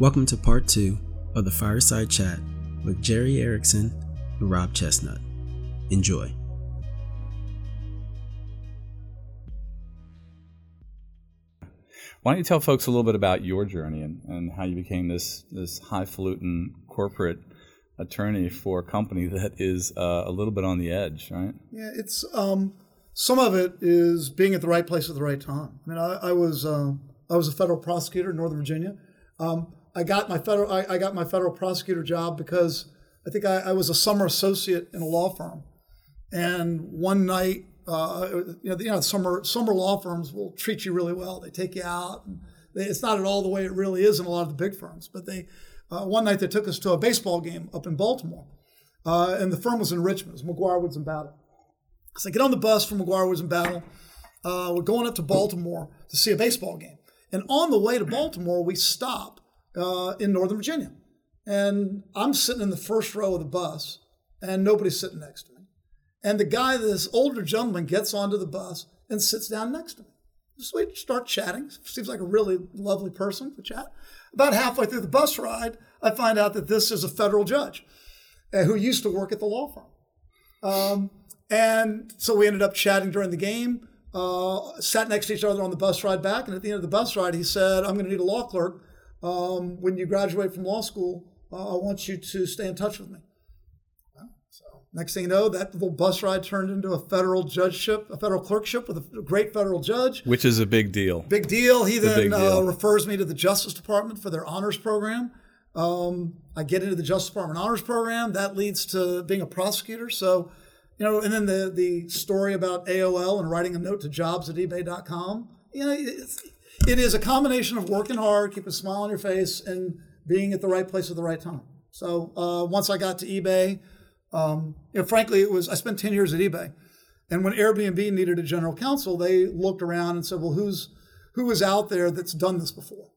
Welcome to part two of the Fireside Chat with Jerry Erickson and Rob Chestnut. Enjoy. Why don't you tell folks a little bit about your journey and, and how you became this, this highfalutin corporate attorney for a company that is uh, a little bit on the edge, right? Yeah, it's um, some of it is being at the right place at the right time. I mean, I, I was uh, I was a federal prosecutor in Northern Virginia. Um, I got my federal I, I, got my federal prosecutor job because I think I, I, was a summer associate in a law firm, and one night, uh, you know, you know, summer summer law firms will treat you really well. They take you out. They, it's not at all the way it really is in a lot of the big firms, but they uh, one night they took us to a baseball game up in Baltimore, uh, and the firm was in Richmond. It was McGuire Woods and Battle. So I get on the bus from McGuire Woods and Battle. Uh, we're going up to Baltimore to see a baseball game, and on the way to Baltimore, we stop uh, in Northern Virginia, and I'm sitting in the first row of the bus, and nobody's sitting next to me. And the guy, this older gentleman, gets onto the bus and sits down next to me. So we start chatting. Seems like a really lovely person to chat. About halfway through the bus ride, I find out that this is a federal judge uh, who used to work at the law firm. Um, and so we ended up chatting during the game, uh, sat next to each other on the bus ride back. And at the end of the bus ride, he said, I'm going to need a law clerk. Um, when you graduate from law school, uh, I want you to stay in touch with me. So Next thing you know, that little bus ride turned into a federal judgeship, a federal clerkship with a great federal judge. Which is a big deal. Big deal. He then uh, deal. Uh, refers me to the Justice Department for their honors program. Um, I get into the Justice Department honors program. That leads to being a prosecutor. So, you know, and then the the story about AOL and writing a note to jobs at eBay.com. You know, it's, it is a combination of working hard, keeping a smile on your face, and being at the right place at the right time. So uh, once I got to eBay, um, you know, frankly, it was I spent 10 years at eBay. And when Airbnb needed a general counsel, they looked around and said, well, who's who is out there that's done this before?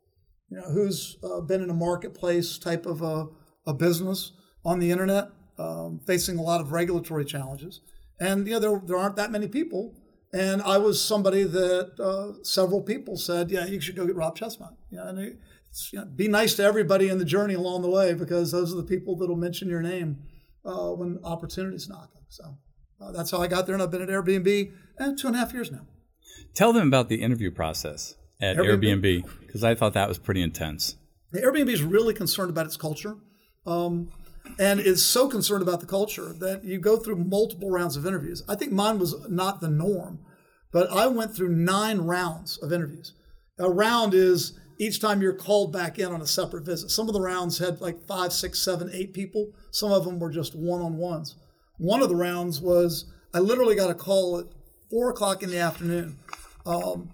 You know, who's uh, been in a marketplace type of a, a business on the internet, um, facing a lot of regulatory challenges. And you know, there, there aren't that many people. And I was somebody that uh, several people said, yeah, you should go get Rob Chestnut. Know, and it, you know, be nice to everybody in the journey along the way because those are the people that'll mention your name uh, when opportunity's knocking. So uh, that's how I got there, and I've been at Airbnb eh, two and a half years now. Tell them about the interview process at Airbnb because I thought that was pretty intense. The Airbnb is really concerned about its culture. Um, and is so concerned about the culture that you go through multiple rounds of interviews. I think mine was not the norm, but I went through nine rounds of interviews. A round is each time you're called back in on a separate visit. Some of the rounds had like five, six, seven, eight people. Some of them were just one on ones. One of the rounds was I literally got a call at four o'clock in the afternoon um,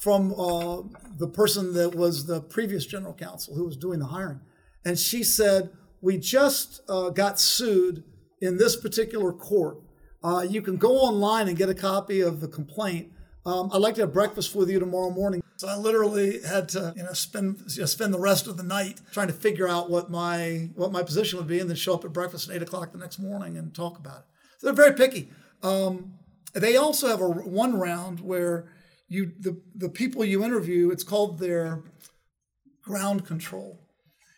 from uh, the person that was the previous general counsel who was doing the hiring. And she said, We just uh, got sued in this particular court. Uh, you can go online and get a copy of the complaint. Um, I'd like to have breakfast with you tomorrow morning. So I literally had to, you know, spend you know, spend the rest of the night trying to figure out what my what my position would be, and then show up at breakfast at eight o'clock the next morning and talk about it. So they're very picky. Um, they also have a one round where you the the people you interview. It's called their ground control.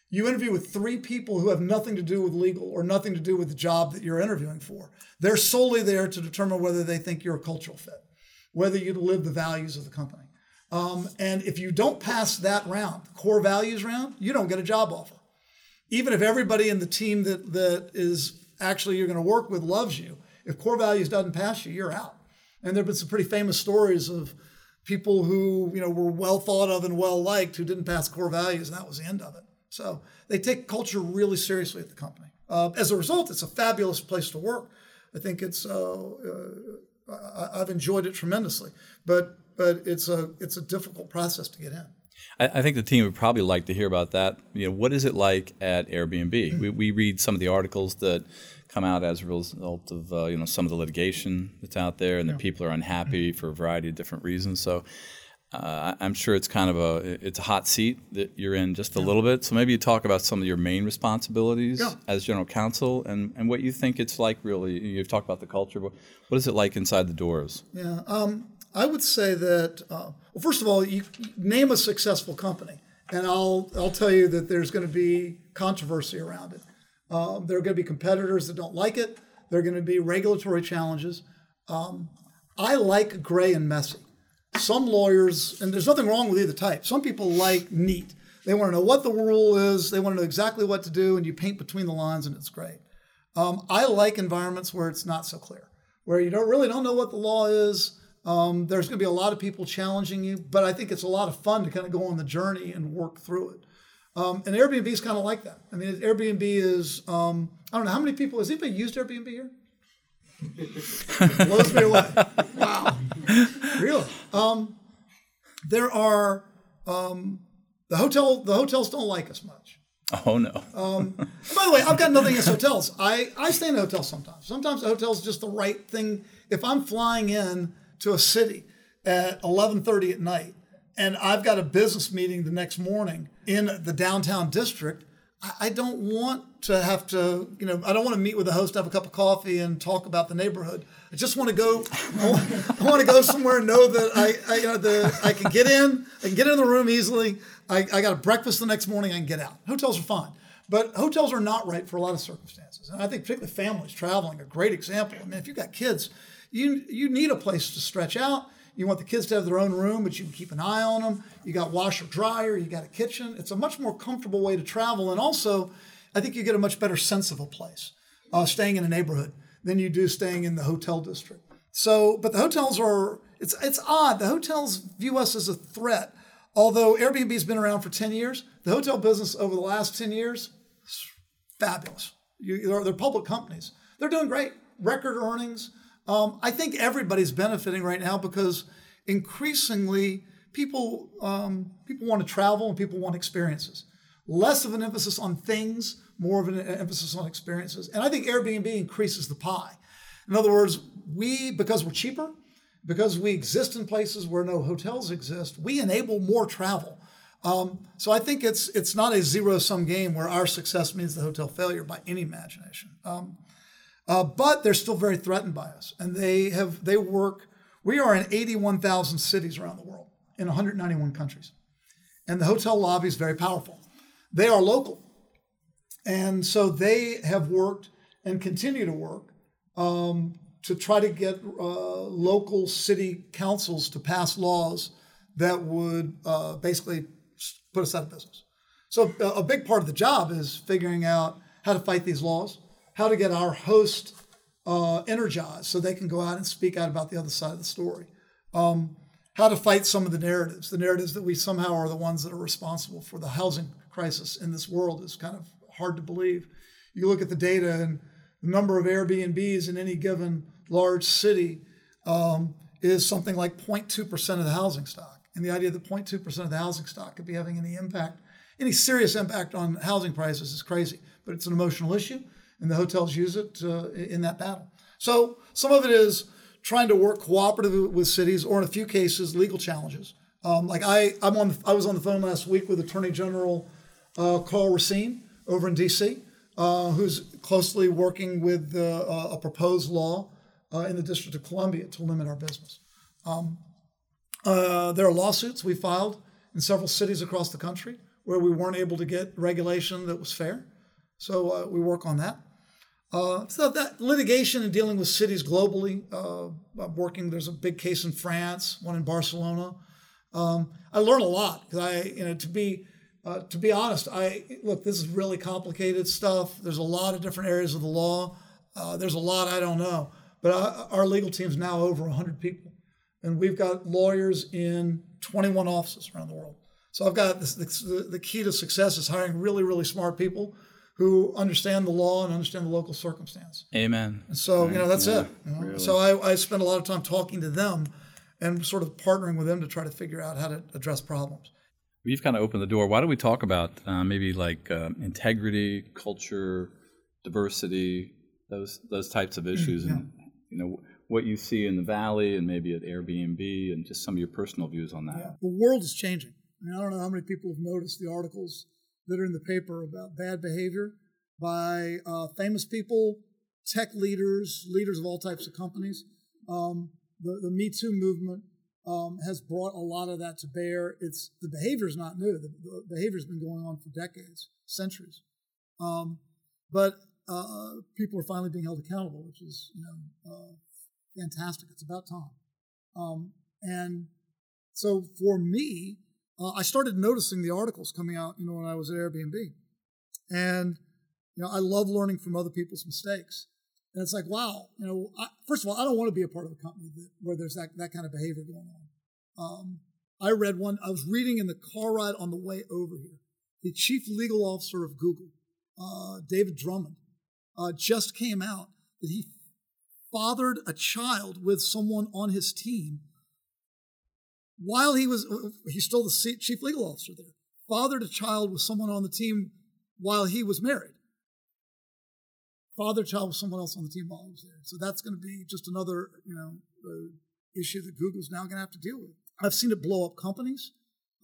You interview with three people who have nothing to do with legal or nothing to do with the job that you're interviewing for. They're solely there to determine whether they think you're a cultural fit, whether you live the values of the company. Um, and if you don't pass that round, core values round, you don't get a job offer. Even if everybody in the team that, that is actually you're going to work with loves you, if core values doesn't pass you, you're out. And there have been some pretty famous stories of people who you know were well thought of and well liked who didn't pass core values, and that was the end of it. So they take culture really seriously at the company. Uh, as a result, it's a fabulous place to work. I think it's uh, uh, I've enjoyed it tremendously. But but it's a it's a difficult process to get in. I, I, think the team would probably like to hear about that. You know, what is it like at Airbnb? Mm-hmm. We, we read some of the articles that come out as a result of uh, you know some of the litigation that's out there, and yeah. that people are unhappy mm-hmm. for a variety of different reasons. So. Uh, I'm sure it's kind of a it's a hot seat that you're in just a yeah. little bit. So maybe you talk about some of your main responsibilities yeah. as general counsel and, and what you think it's like. Really, you've talked about the culture, but what is it like inside the doors? Yeah, um, I would say that, uh, well, first of all, you name a successful company, and I'll I'll tell you that there's going to be controversy around it. Um, there are going to be competitors that don't like it. There are going to be regulatory challenges. Um, I like gray and messy. Some lawyers, and there's nothing wrong with either type. Some people like neat. They want to know what the rule is. They want to know exactly what to do, and you paint between the lines, and it's great. Um, I like environments where it's not so clear, where you don't really don't know what the law is. Um, there's going to be a lot of people challenging you, but I think it's a lot of fun to kind of go on the journey and work through it. Um, and Airbnb is kind of like that. I mean, Airbnb is, um, I don't know, how many people, has anybody used Airbnb here? Blows me away. Wow. Really? Um, there are, um, the hotel, the hotels don't like us much. Oh no. Um, by the way, I've got nothing against hotels. I, I stay in a hotel sometimes. Sometimes a hotel's just the right thing. If I'm flying in to a city at 11:30 at night and I've got a business meeting the next morning in the downtown district, I don't want to have to, you know, I don't want to meet with the host, have a cup of coffee, and talk about the neighborhood. I just want to go. I want, I want to go somewhere and know that I, I, you know, the I can get in, I can get in the room easily. I, I got a breakfast the next morning, I can get out. Hotels are fine, but hotels are not right for a lot of circumstances. And I think particularly families traveling, a great example. I mean, if you've got kids, you you need a place to stretch out. You want the kids to have their own room, but you can keep an eye on them. You got washer dryer, you got a kitchen. It's a much more comfortable way to travel, and also, I think you get a much better sense of a place uh, staying in a neighborhood than you do staying in the hotel district. So, but the hotels are it's it's odd. The hotels view us as a threat. Although Airbnb's been around for 10 years, the hotel business over the last 10 years, fabulous. You, they're, they're public companies. They're doing great. Record earnings. Um, I think everybody's benefiting right now because increasingly people um, people want to travel and people want experiences. Less of an emphasis on things, more of an emphasis on experiences. And I think Airbnb increases the pie. In other words, we because we're cheaper, because we exist in places where no hotels exist, we enable more travel. Um, so I think it's it's not a zero sum game where our success means the hotel failure by any imagination. Um, uh, but they're still very threatened by us, and they have they work. We are in 81,000 cities around the world in 191 countries, and the hotel lobby is very powerful. They are local, and so they have worked and continue to work um, to try to get uh, local city councils to pass laws that would uh, basically put us out of business. So a big part of the job is figuring out how to fight these laws how to get our host uh, energized so they can go out and speak out about the other side of the story. Um, how to fight some of the narratives, the narratives that we somehow are the ones that are responsible for the housing crisis in this world is kind of hard to believe. You look at the data and the number of Airbnbs in any given large city um, is something like 0.2% of the housing stock. And the idea that 0.2% of the housing stock could be having any impact, any serious impact on housing prices is crazy. But it's an emotional issue and the hotels use it uh, in that battle. So some of it is trying to work cooperatively with cities, or in a few cases, legal challenges. Um, like I, I'm on, I was on the phone last week with Attorney General uh, Karl Racine over in D.C., uh, who's closely working with uh, a proposed law uh, in the District of Columbia to limit our business. Um, uh, there are lawsuits we filed in several cities across the country where we weren't able to get regulation that was fair. So uh, we work on that. Uh, so that litigation and dealing with cities globally, uh, I'm working. There's a big case in France, one in Barcelona. Um, I learn a lot because I, you know, to be uh, to be honest, I look. This is really complicated stuff. There's a lot of different areas of the law. Uh, there's a lot I don't know, but I, our legal team's now over 100 people, and we've got lawyers in 21 offices around the world. So I've got this, the, the key to success is hiring really, really smart people who understand the law and understand the local circumstance. Amen. And so, right. you know, that's yeah, it. You know? really. So I, I spend a lot of time talking to them and sort of partnering with them to try to figure out how to address problems. You've kind of opened the door. Why don't we talk about uh, maybe like uh, integrity, culture, diversity, those those types of issues, yeah. and you know what you see in the valley and maybe at Airbnb, and just some of your personal views on that. Yeah. The world is changing. I, mean, I don't know how many people have noticed the articles that are in the paper about bad behavior by uh, famous people, tech leaders, leaders of all types of companies. Um, the, the Me Too movement um, has brought a lot of that to bear. It's the behavior is not new. The, the behavior's been going on for decades, centuries. Um, but uh, people are finally being held accountable, which is you know uh, fantastic. It's about time. Um, and so for me, uh, I started noticing the articles coming out, you know, when I was at Airbnb, and you know, I love learning from other people's mistakes. And it's like, wow, you know, I, first of all, I don't want to be a part of a company that, where there's that, that kind of behavior going on. Um, I read one, I was reading in the car ride on the way over here. The chief legal officer of Google, uh, David Drummond, uh, just came out that he fathered a child with someone on his team while he was, he's still the chief legal officer there, fathered a child with someone on the team while he was married. Father child with someone else on the team while he was there. So that's going to be just another, you know, uh, issue that Google's now going to have to deal with. I've seen it blow up companies.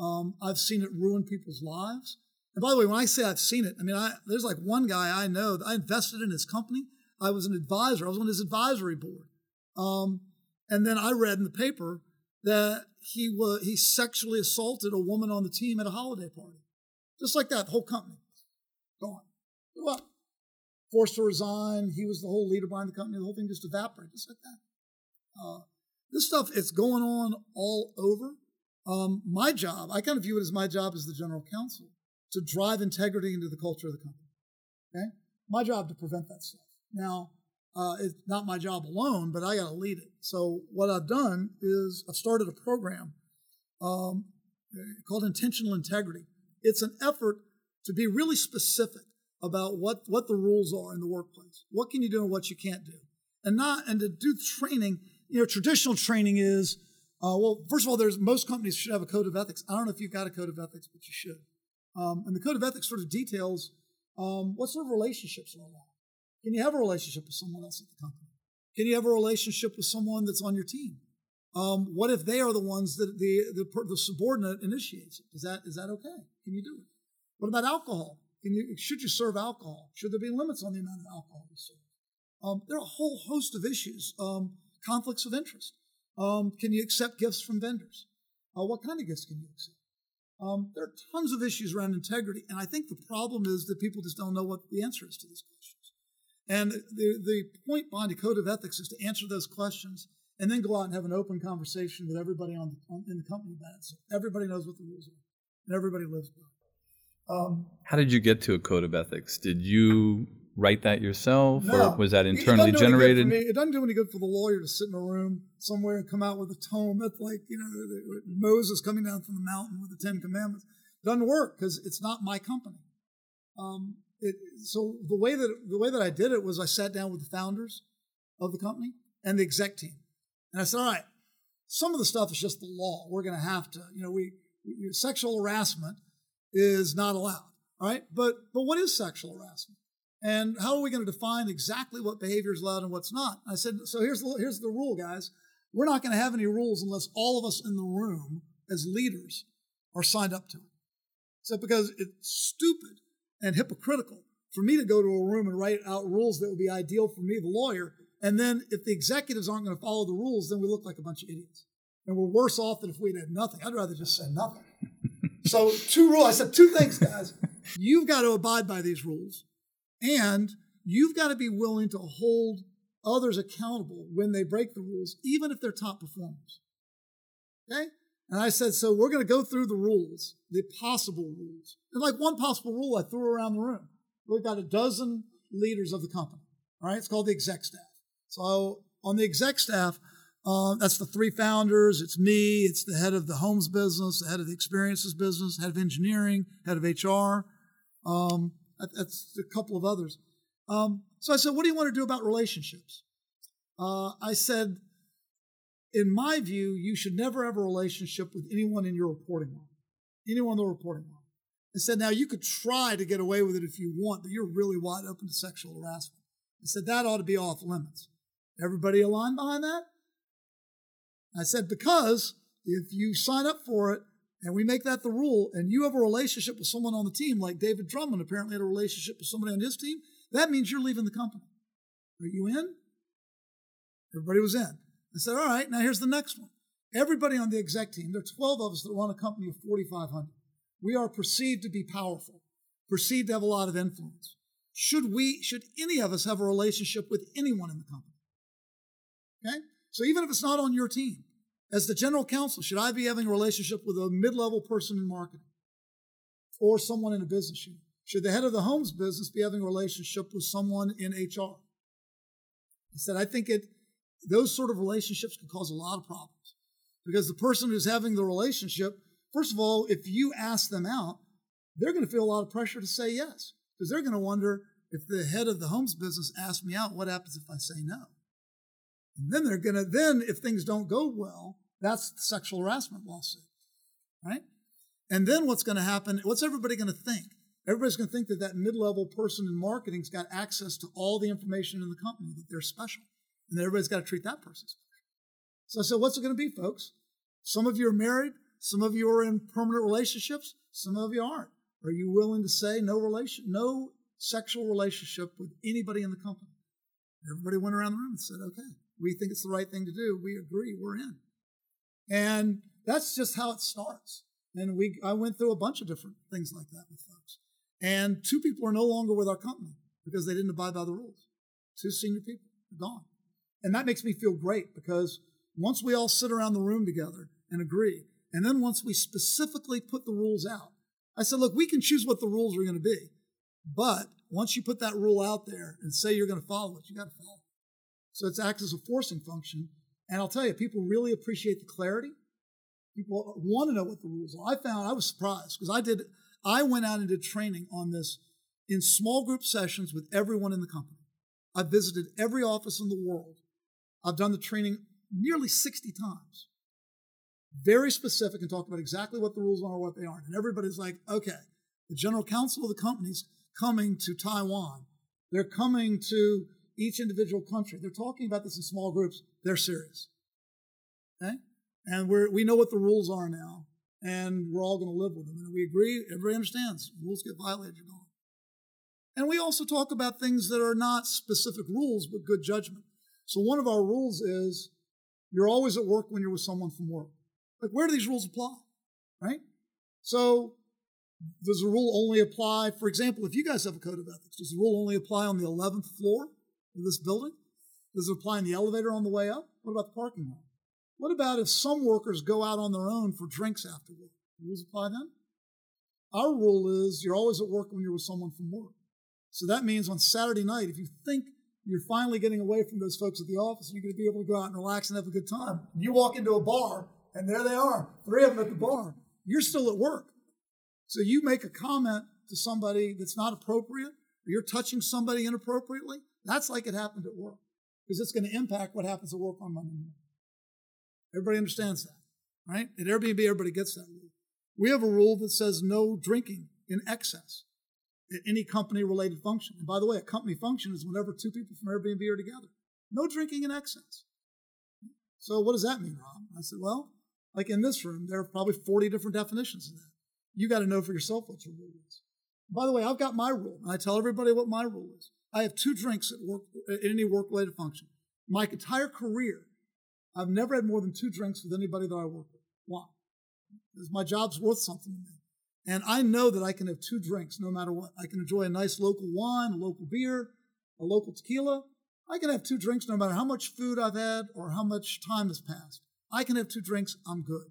Um, I've seen it ruin people's lives. And by the way, when I say I've seen it, I mean, I, there's like one guy I know I invested in his company. I was an advisor. I was on his advisory board. Um, and then I read in the paper that he was he sexually assaulted a woman on the team at a holiday party. Just like that, the whole company gone. What? Forced to resign. He was the whole leader behind the company. The whole thing just evaporated, just like that. Uh, this stuff it's going on all over. Um, my job, I kind of view it as my job as the general counsel to drive integrity into the culture of the company. Okay, my job to prevent that stuff. Now, uh, it's not my job alone, but I got to lead it. So what I've done is I've started a program um, called Intentional Integrity. It's an effort to be really specific about what, what the rules are in the workplace. What can you do and what you can't do, and not and to do training. You know, traditional training is uh, well. First of all, there's most companies should have a code of ethics. I don't know if you've got a code of ethics, but you should. Um, and the code of ethics sort of details um, what sort of relationships are allowed. Can you have a relationship with someone else at the company? Can you have a relationship with someone that's on your team? Um, what if they are the ones that the, the, the subordinate initiates it? Is that is that okay? Can you do it? What about alcohol? Can you should you serve alcohol? Should there be limits on the amount of alcohol you serve? Um, there are a whole host of issues. Um, conflicts of interest. Um, can you accept gifts from vendors? Uh, what kind of gifts can you accept? Um, there are tons of issues around integrity, and I think the problem is that people just don't know what the answer is to these questions. And the, the point behind a code of ethics is to answer those questions and then go out and have an open conversation with everybody on, the, on in the company about it. So everybody knows what the rules are and everybody lives by. Um, How did you get to a code of ethics? Did you write that yourself, no, or was that internally it generated? It doesn't do any good for the lawyer to sit in a room somewhere and come out with a tome. That's like you know Moses coming down from the mountain with the Ten Commandments. It doesn't work because it's not my company. Um, it, so the way that the way that I did it was I sat down with the founders of the company and the exec team, and I said, "All right, some of the stuff is just the law. We're going to have to, you know, we, sexual harassment is not allowed, all right? But but what is sexual harassment? And how are we going to define exactly what behavior is allowed and what's not? I said, so here's the here's the rule, guys. We're not going to have any rules unless all of us in the room as leaders are signed up to it. So because it's stupid and hypocritical for me to go to a room and write out rules that would be ideal for me, the lawyer. And then if the executives aren't going to follow the rules, then we look like a bunch of idiots. And we're worse off than if we'd had nothing. I'd rather just say nothing. so, two rules. I said two things, guys. You've got to abide by these rules, and you've got to be willing to hold others accountable when they break the rules, even if they're top performers. Okay? And I said, so we're going to go through the rules, the possible rules. And like one possible rule I threw around the room. We've got a dozen leaders of the company. All right, it's called the exec staff. So on the exec staff, uh, that's the three founders. It's me. It's the head of the homes business, the head of the experiences business, head of engineering, head of HR. Um, that's a couple of others. Um, so I said, "What do you want to do about relationships?" Uh, I said, in my view, you should never have a relationship with anyone in your reporting line, anyone in the reporting line. I said, now you could try to get away with it if you want, but you're really wide open to sexual harassment. I said, that ought to be off limits. Everybody aligned behind that? I said, because if you sign up for it and we make that the rule and you have a relationship with someone on the team, like David Drummond apparently had a relationship with somebody on his team, that means you're leaving the company. Are you in? Everybody was in. I said, all right, now here's the next one. everybody on the exec team, there are 12 of us that run a company of 4,500. We are perceived to be powerful, perceived to have a lot of influence. Should we, should any of us have a relationship with anyone in the company? Okay? So even if it's not on your team, as the general counsel, should I be having a relationship with a mid level person in marketing or someone in a business unit? Should the head of the homes business be having a relationship with someone in HR? I said, I think it, those sort of relationships can cause a lot of problems because the person who's having the relationship, first of all, if you ask them out, they're going to feel a lot of pressure to say yes because they're going to wonder if the head of the homes business asks me out, what happens if I say no? And then they're going to, then if things don't go well, that's the sexual harassment lawsuit, right? And then what's going to happen? What's everybody going to think? Everybody's going to think that that mid-level person in marketing's got access to all the information in the company, that they're special, and everybody's got to treat that person. So I said, what's it going to be, folks? Some of you are married, some of you are in permanent relationships, some of you aren't. Are you willing to say no relation, no sexual relationship with anybody in the company? Everybody went around the room and said, okay, we think it's the right thing to do. We agree, we're in. And that's just how it starts. And we, I went through a bunch of different things like that with folks. And two people are no longer with our company because they didn't abide by the rules. Two senior people are gone. And that makes me feel great because once we all sit around the room together and agree, and then once we specifically put the rules out, I said, look, we can choose what the rules are going to be. But once you put that rule out there and say you're going to follow it, you got to follow it. So it acts as a forcing function. And I'll tell you, people really appreciate the clarity. People want to know what the rules are. I found I was surprised because I did I went out and did training on this in small group sessions with everyone in the company. I visited every office in the world. I've done the training nearly 60 times. Very specific and talked about exactly what the rules are and what they aren't. And everybody's like, okay, the general counsel of the company's coming to Taiwan. They're coming to each individual country. They're talking about this in small groups. They're serious. Okay? And we're, we know what the rules are now and we're all going to live with them. And we agree, everybody understands rules get violated, you're gone. And we also talk about things that are not specific rules, but good judgment. So one of our rules is you're always at work when you're with someone from work. Like, where do these rules apply? Right? So does the rule only apply, for example, if you guys have a code of ethics, does the rule only apply on the 11th floor of this building? Does it apply in the elevator on the way up? What about the parking lot? What about if some workers go out on their own for drinks after work? Rules apply then? Our rule is you're always at work when you're with someone from work. So that means on Saturday night, if you think you're finally getting away from those folks at the office and you're going to be able to go out and relax and have a good time, you walk into a bar and there they are, three of them at the bar. You're still at work. So you make a comment to somebody that's not appropriate, or you're touching somebody inappropriately, that's like it happened at work because it's going to impact what happens at work on Monday morning. Everybody understands that, right? At Airbnb, everybody gets that rule. We have a rule that says no drinking in excess any company related function. And by the way, a company function is whenever two people from Airbnb are together. No drinking in excess. So what does that mean, Rob? I said, well, like in this room, there are probably 40 different definitions of that. You got to know for yourself what your rule is. By the way, I've got my rule, and I tell everybody what my rule is. I have two drinks at work, at any work related function. My entire career, I've never had more than two drinks with anybody that I work with. Why? Because my job's worth something to me. And I know that I can have two drinks no matter what. I can enjoy a nice local wine, a local beer, a local tequila. I can have two drinks no matter how much food I've had or how much time has passed. I can have two drinks, I'm good.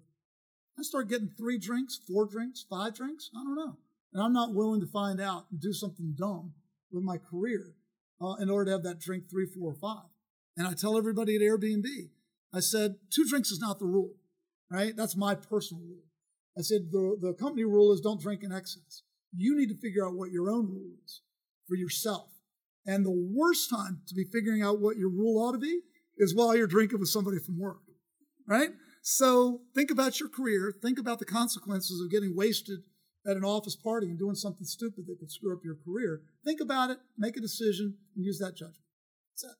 I start getting three drinks, four drinks, five drinks, I don't know. And I'm not willing to find out and do something dumb with my career uh, in order to have that drink three, four, or five. And I tell everybody at Airbnb, I said, two drinks is not the rule, right? That's my personal rule. I said, the, the company rule is don't drink in excess. You need to figure out what your own rule is for yourself. And the worst time to be figuring out what your rule ought to be is while you're drinking with somebody from work, right? So think about your career. Think about the consequences of getting wasted at an office party and doing something stupid that could screw up your career. Think about it, make a decision, and use that judgment. That's,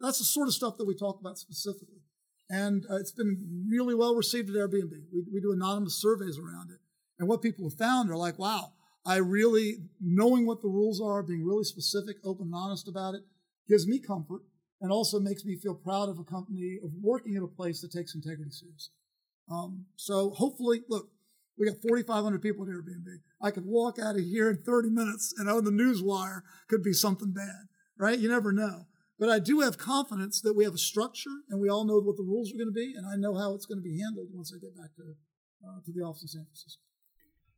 That's the sort of stuff that we talk about specifically. And uh, it's been really well received at Airbnb. We, we do anonymous surveys around it. And what people have found are like, wow, I really, knowing what the rules are, being really specific, open, and honest about it, gives me comfort and also makes me feel proud of a company, of working at a place that takes integrity seriously. Um, so hopefully, look, we got 4,500 people at Airbnb. I could walk out of here in 30 minutes and on the news wire could be something bad, right? You never know. But I do have confidence that we have a structure and we all know what the rules are going to be, and I know how it's going to be handled once I get back to, uh, to the office in San Francisco.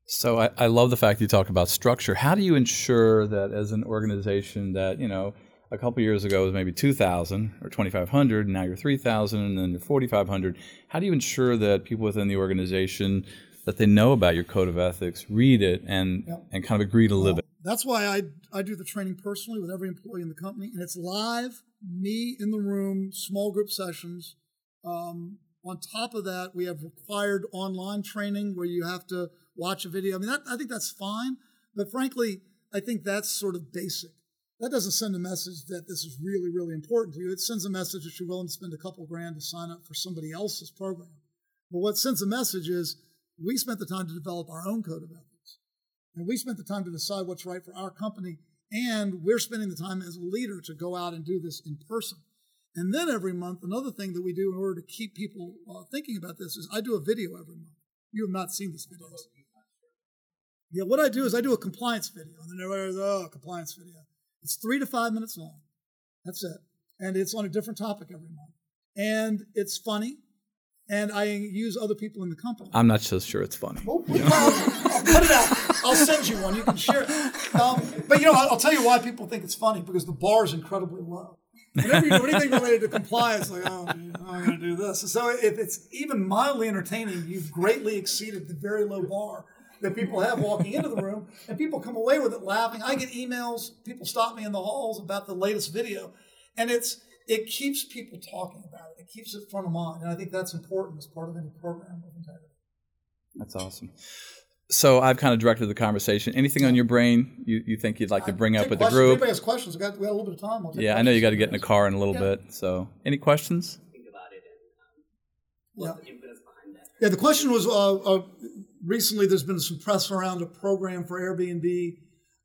So I, I love the fact you talk about structure. How do you ensure that as an organization that, you know, a couple years ago it was maybe 2,000 or 2,500, and now you're 3,000, and then you're 4,500. How do you ensure that people within the organization that they know about your code of ethics, read it, and yep. and kind of agree to live it? That's why I I do the training personally with every employee in the company, and it's live, me in the room, small group sessions. Um, on top of that, we have required online training where you have to watch a video. I mean, that, I think that's fine, but frankly, I think that's sort of basic that doesn't send a message that this is really, really important to you. It sends a message that you're willing to spend a couple grand to sign up for somebody else's program. But what sends a message is we spent the time to develop our own code of ethics. And we spent the time to decide what's right for our company. And we're spending the time as a leader to go out and do this in person. And then every month, another thing that we do in order to keep people uh, thinking about this is I do a video every month. You have not seen this video. Yeah, what I do is I do a compliance video, and then everybody goes, "Oh, compliance video." It's three to five minutes long. That's it. And it's on a different topic every month. And it's funny. And I use other people in the company. I'm not so sure it's funny. Well, well, I'll, put it out. I'll send you one. You can share it. Um, but you know, I'll, I'll tell you why people think it's funny because the bar is incredibly low. Whenever you do anything related to compliance, like, oh, I'm going to do this. So if it's even mildly entertaining, you've greatly exceeded the very low bar that people have walking into the room, and people come away with it laughing. I get emails, people stop me in the halls about the latest video, and it's it keeps people talking about it. It keeps it front of mind, and I think that's important as part of any program of integrity. That's awesome. So I've kind of directed the conversation. Anything on your brain you, you think you'd like to bring up with questions. the group? Anybody has questions? We got, we got a little bit of time. yeah, I know you got to get in the car in a little yeah. bit. So any questions? Think about it and um, yeah. Yeah, the question was uh, uh, recently there's been some press around a program for Airbnb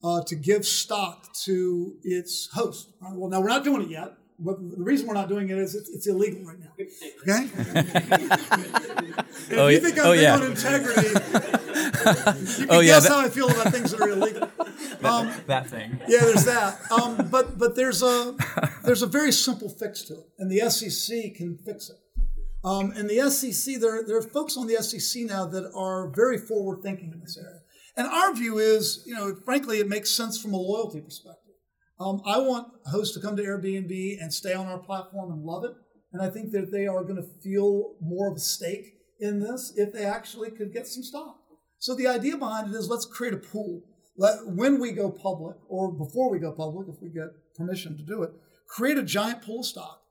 uh, to give stock to its host. Right? Well, now we're not doing it yet. But the reason we're not doing it is it's, it's illegal right now. Okay? if oh, you think I'm oh, big yeah. on integrity, you can oh, yeah, guess that, how I feel about things that are illegal. Um, that thing. Yeah, there's that. Um, but but there's a there's a very simple fix to it, and the SEC can fix it. Um, and the SEC, there, there are folks on the SEC now that are very forward thinking in this area. And our view is, you know, frankly, it makes sense from a loyalty perspective. Um, I want hosts to come to Airbnb and stay on our platform and love it. And I think that they are going to feel more of a stake in this if they actually could get some stock. So the idea behind it is let's create a pool. Let, when we go public or before we go public, if we get permission to do it, create a giant pool of stock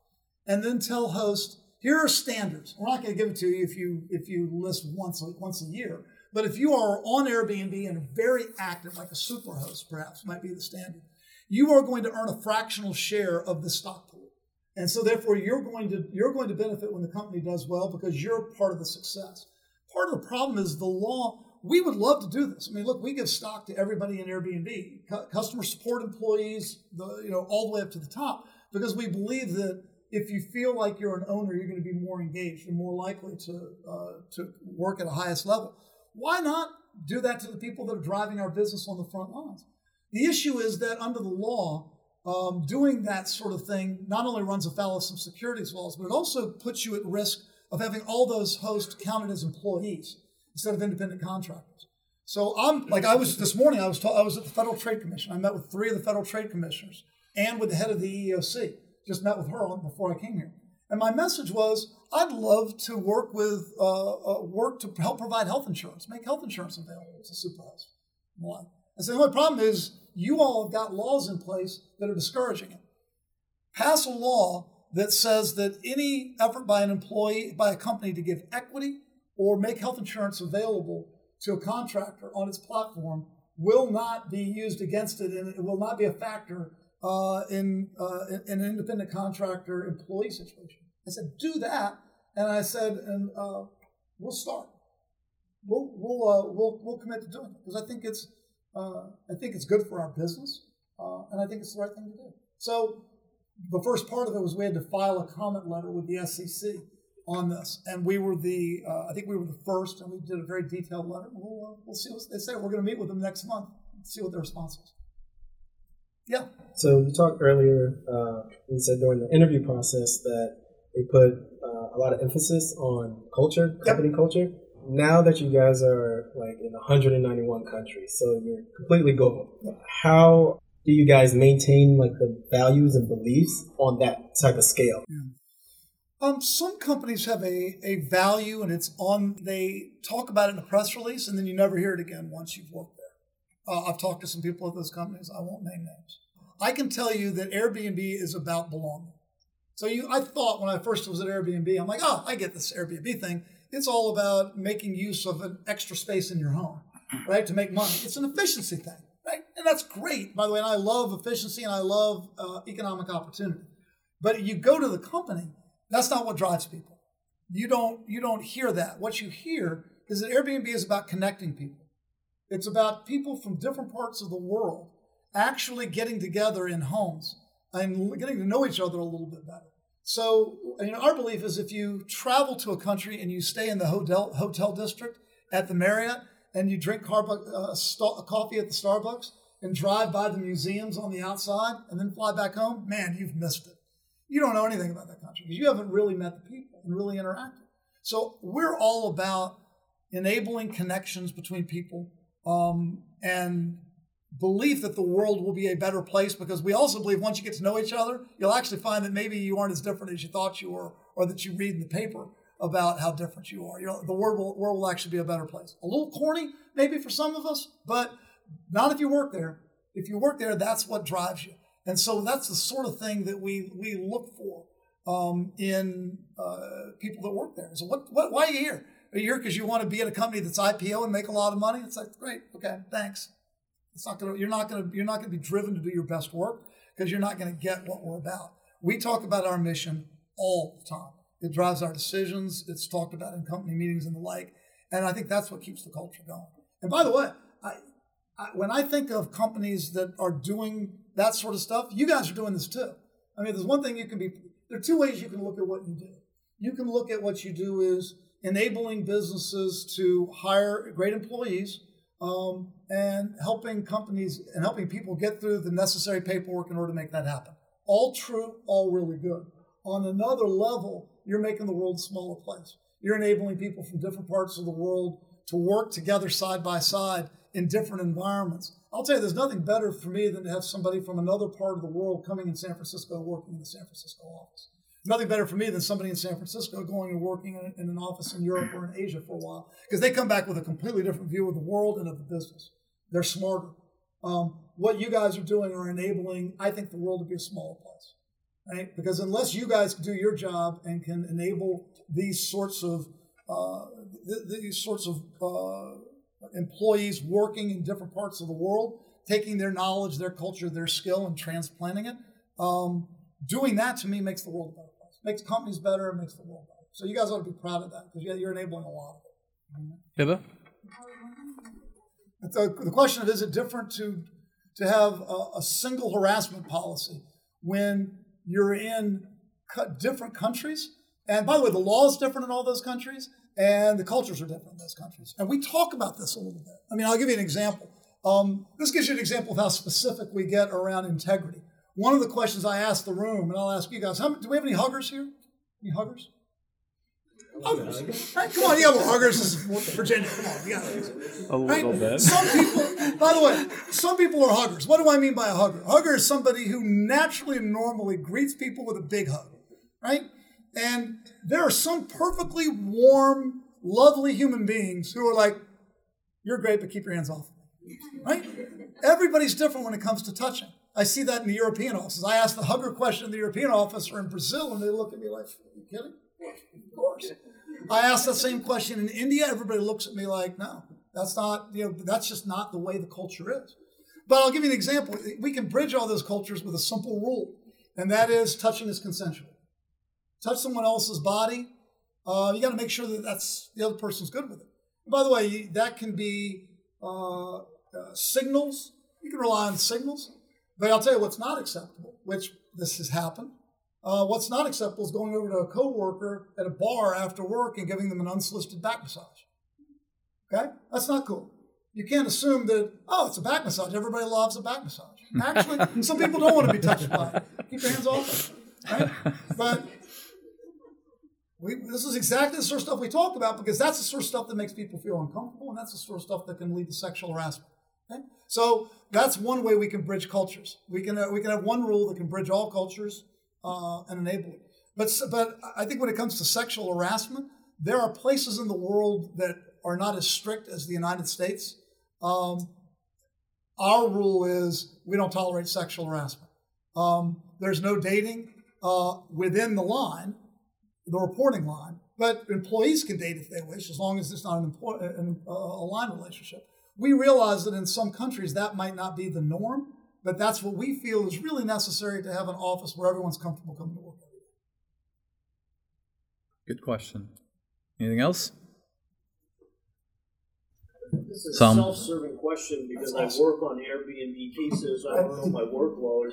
and then tell hosts, here are standards. We're not going to give it to you if you if you list once once a year. But if you are on Airbnb and very active, like a superhost, perhaps might be the standard, you are going to earn a fractional share of the stock pool. And so therefore you're going to you're going to benefit when the company does well because you're part of the success. Part of the problem is the law. We would love to do this. I mean, look, we give stock to everybody in Airbnb, customer support employees, the you know all the way up to the top, because we believe that if you feel like you're an owner, you're going to be more engaged and more likely to uh, to work at a highest level. Why not do that to the people that are driving our business on the front lines? The issue is that under the law, um, doing that sort of thing not only runs afoul of some securities laws, but it also puts you at risk of having all those hosts counted as employees instead of independent contractors. So I'm like I was this morning. I was ta- I was at the Federal Trade Commission. I met with three of the federal trade commissioners and with the head of the EEOC just met with her before I came here. And my message was, I'd love to work with uh, uh, work to help provide health insurance, make health insurance available to superhosts. One. I said, the only problem is you all have got laws in place that are discouraging it. Pass a law that says that any effort by an employee, by a company to give equity or make health insurance available to a contractor on its platform will not be used against it and it will not be a factor uh, in, uh, an independent contractor employee situation. I said, do that. And I said, and uh, we'll start. We'll, we'll, uh, we'll, we'll commit to doing it because I think it's, uh, I think it's good for our business. Uh, and I think it's the right thing to do. So the first part of it was we had to file a comment letter with the SEC. On this, and we were the uh, I think we were the first, and we did a very detailed letter. We'll uh, we'll see what they say. We're going to meet with them next month, see what their response is. Yeah. So you talked earlier. Uh, you said during the interview process that they put uh, a lot of emphasis on culture, company yep. culture. Now that you guys are like in 191 countries, so you're completely global. How do you guys maintain like the values and beliefs on that type of scale? Yeah. Um, some companies have a, a value and it's on, they talk about it in a press release and then you never hear it again once you've worked there. Uh, I've talked to some people at those companies. I won't name names. I can tell you that Airbnb is about belonging. So you, I thought when I first was at Airbnb, I'm like, oh, I get this Airbnb thing. It's all about making use of an extra space in your home, right, to make money. It's an efficiency thing, right? And that's great, by the way. And I love efficiency and I love uh, economic opportunity. But you go to the company, that's not what drives people. You don't you don't hear that. What you hear is that Airbnb is about connecting people. It's about people from different parts of the world actually getting together in homes and getting to know each other a little bit better. So, you know, our belief is if you travel to a country and you stay in the hotel hotel district at the Marriott and you drink uh, coffee at the Starbucks and drive by the museums on the outside and then fly back home, man, you've missed it. You don't know anything about that country because you haven't really met the people and really interacted. So we're all about enabling connections between people um, and belief that the world will be a better place because we also believe once you get to know each other, you'll actually find that maybe you aren't as different as you thought you were or that you read in the paper about how different you are. You know, the world will, world will actually be a better place. A little corny, maybe for some of us, but not if you work there. If you work there, that's what drives you. And so that's the sort of thing that we, we look for um, in uh, people that work there. So what, what, why are you here? Are you here because you want to be at a company that's IPO and make a lot of money? It's like, great, okay, thanks. It's not gonna, you're not gonna, you're not gonna be driven to do your best work because you're not gonna get what we're about. We talk about our mission all the time. It drives our decisions. It's talked about in company meetings and the like. And I think that's what keeps the culture going. And by the way, I, I, when I think of companies that are doing that sort of stuff, you guys are doing this too. I mean, there's one thing you can be, there are two ways you can look at what you do. You can look at what you do is enabling businesses to hire great employees um, and helping companies and helping people get through the necessary paperwork in order to make that happen. All true, all really good. On another level, you're making the world a smaller place. You're enabling people from different parts of the world to work together side by side in different environments. I'll tell you, there's nothing better for me than to have somebody from another part of the world coming in San Francisco working in the San Francisco office nothing better for me than somebody in San Francisco going and working in, in an office in Europe or in Asia for a while because they come back with a completely different view of the world and of the business. They're smarter. Um, what you guys are doing are enabling, I think, the world to be a smaller place, right? Because unless you guys do your job and can enable these sorts of uh, th- these sorts of uh, employees working in different parts of the world, taking their knowledge, their culture, their skill, and transplanting it, um, doing that to me makes the world better makes companies better, and makes the world better. So you guys ought to be proud of that because you're enabling a lot of it. Hiba? The, the question of is it different to to have a, a single harassment policy when you're in different countries? And by the way, the law is different in all those countries, and the cultures are different in those countries. And we talk about this a little bit. I mean, I'll give you an example. Um, this gives you an example of how specific we get around integrity. One of the questions I asked the room, and I'll ask you guys, how, do we have any huggers here? Any huggers? Oh, right, come on, you got huggers. This is Virginia. Come on, you got. A little right? bit. Some people, by the way, some people are huggers. What do I mean by a hugger? A hugger is somebody who naturally and normally greets people with a big hug, right? And there are some perfectly warm, lovely human beings who are like, "You're great, but keep your hands off," right? Everybody's different when it comes to touching. I see that in the European offices. I ask the hugger question in the European office or in Brazil, and they look at me like, Are you kidding? Of course. I ask that same question in India. Everybody looks at me like, No, that's not, you know, that's just not the way the culture is. But I'll give you an example. We can bridge all those cultures with a simple rule, and that is touching is consensual. Touch someone else's body, uh, you got to make sure that that's the other person's good with it. And by the way, that can be uh, uh, signals. You can rely on signals. But I'll tell you what's not acceptable, which this has happened. Uh, what's not acceptable is going over to a coworker at a bar after work and giving them an unsolicited back massage. Okay, that's not cool. You can't assume that oh, it's a back massage. Everybody loves a back massage. Actually, some people don't want to be touched by it. Keep your hands off. Right? But we, this is exactly the sort of stuff we talk about because that's the sort of stuff that makes people feel uncomfortable, and that's the sort of stuff that can lead to sexual harassment. Okay? So that's one way we can bridge cultures. We can uh, we can have one rule that can bridge all cultures uh, and enable it. But but I think when it comes to sexual harassment, there are places in the world that are not as strict as the United States. Um, our rule is we don't tolerate sexual harassment. Um, there's no dating uh, within the line, the reporting line, but employees can date if they wish, as long as it's not an, employ- an uh, a line relationship. We realize that in some countries that might not be the norm, but that's what we feel is really necessary to have an office where everyone's comfortable coming to work. Good question. Anything else? This is Some. a self-serving question because I work on Airbnb cases. I don't know my workload.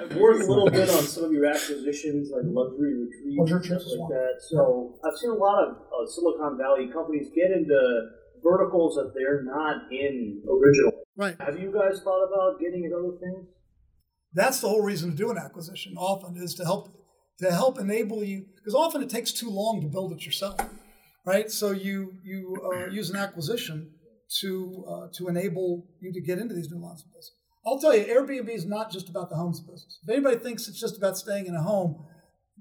I've worked a little bit on some of your acquisitions, like luxury retreats Luxury and stuff like that. So I've seen a lot of uh, Silicon Valley companies get into verticals that they're not in originally. Right. Have you guys thought about getting into other things? That's the whole reason to do an acquisition. Often is to help to help enable you because often it takes too long to build it yourself, right? So you you uh, use an acquisition to uh, to enable you to get into these new lines of business. I'll tell you, Airbnb is not just about the homes business. If anybody thinks it's just about staying in a home,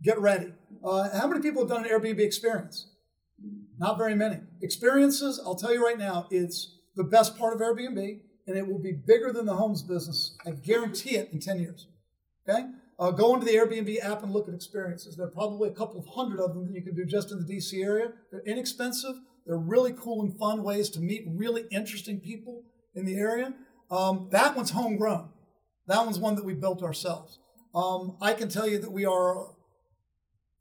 get ready. Uh, how many people have done an Airbnb experience? Not very many. Experiences, I'll tell you right now, it's the best part of Airbnb, and it will be bigger than the homes business. I guarantee it in 10 years. Okay? Uh, go into the Airbnb app and look at experiences. There are probably a couple of hundred of them that you can do just in the DC area. They're inexpensive. They're really cool and fun ways to meet really interesting people in the area. Um, that one's homegrown. That one's one that we built ourselves. Um, I can tell you that we are,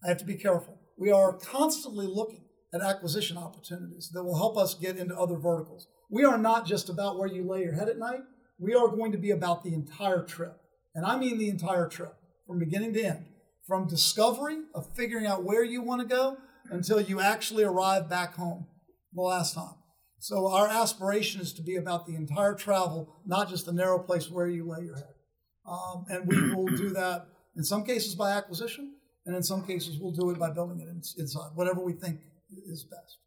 I have to be careful. We are constantly looking at acquisition opportunities that will help us get into other verticals. We are not just about where you lay your head at night. We are going to be about the entire trip. And I mean the entire trip from beginning to end, from discovery of figuring out where you want to go until you actually arrive back home the last time. So our aspiration is to be about the entire travel, not just the narrow place where you lay your head. Um, and we will do that in some cases by acquisition, and in some cases we'll do it by building it in, inside, whatever we think is best.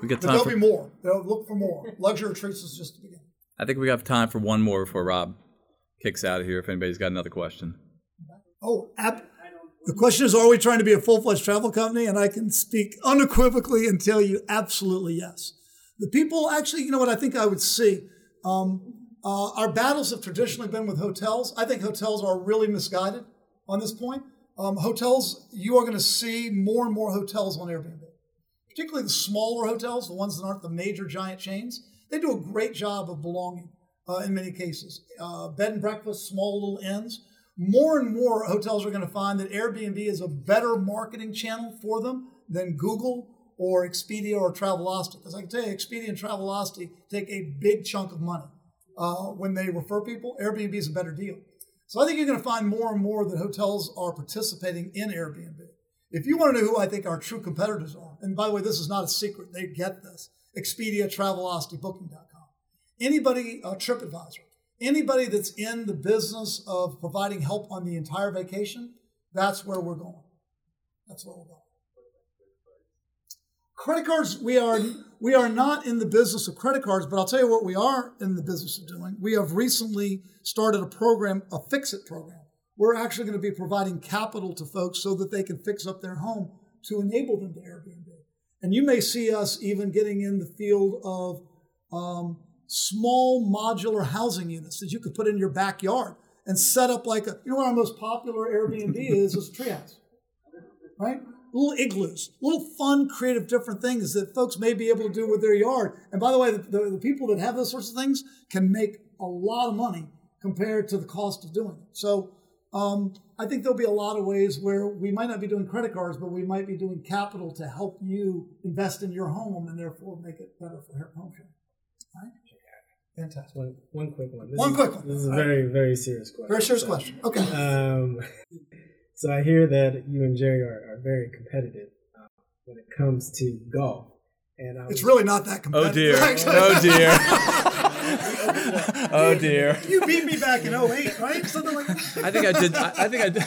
We got But time there'll for, be more. They'll look for more. Luxury retreats is just the beginning. I think we have time for one more before Rob kicks out of here if anybody's got another question. Oh, the question is, are we trying to be a full-fledged travel company? And I can speak unequivocally and tell you absolutely yes. The people actually, you know what I think I would see? Um, uh, our battles have traditionally been with hotels. I think hotels are really misguided on this point. Um, hotels, you are going to see more and more hotels on Airbnb, particularly the smaller hotels, the ones that aren't the major giant chains. They do a great job of belonging uh, in many cases. Uh, bed and breakfast, small little inns. More and more hotels are going to find that Airbnb is a better marketing channel for them than Google or Expedia or Travelocity. Because I can tell you, Expedia and Travelocity take a big chunk of money uh, when they refer people. Airbnb is a better deal. So I think you're going to find more and more that hotels are participating in Airbnb. If you want to know who I think our true competitors are, and by the way, this is not a secret, they get this Expedia, Travelocity, Booking.com. Anybody, uh, TripAdvisor, anybody that's in the business of providing help on the entire vacation, that's where we're going. That's where we're going. Credit cards, we are we are not in the business of credit cards, but I'll tell you what we are in the business of doing. We have recently started a program, a fix it program. We're actually going to be providing capital to folks so that they can fix up their home to enable them to Airbnb. And you may see us even getting in the field of um, small modular housing units that you could put in your backyard and set up like a, you know what our most popular Airbnb is, is a treehouse, right? Little igloos, little fun, creative, different things that folks may be able to do with their yard. And by the way, the, the, the people that have those sorts of things can make a lot of money compared to the cost of doing it. So um, I think there'll be a lot of ways where we might not be doing credit cards, but we might be doing capital to help you invest in your home and therefore make it better for home sharing. Right? Fantastic. One, one quick one. This One is, quick one. This is a very, very serious question. Very serious So, question. Okay. Um, so I hear that you and Jerry are, are very competitive uh, when it comes to golf. And I It's really not that competitive. Oh dear. actually. Oh dear. oh dear. You beat me back in 08, right? Something like that. I think I did. I, I think I did.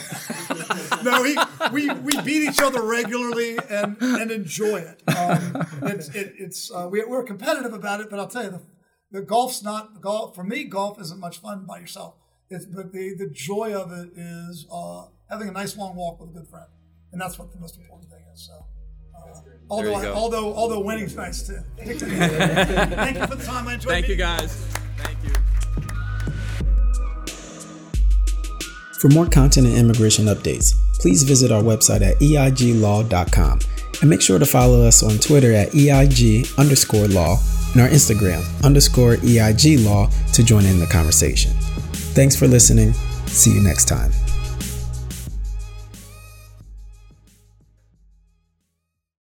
No, he, we, we beat each other regularly and, and enjoy it. Um, it's it, it's uh, we, we're competitive about it, but I'll tell you, the, the golf's not golf for me. Golf isn't much fun by yourself. It's but the the joy of it is uh, having a nice long walk with a good friend, and that's what the most important thing is. So. Uh, although, I, although, although winning's nice too. Thank you for the time. I enjoyed. It. Thank you, guys. Thank you. For more content and immigration updates, please visit our website at eiglaw.com and make sure to follow us on Twitter at EIG underscore law our Instagram underscore EIG law to join in the conversation. Thanks for listening. See you next time.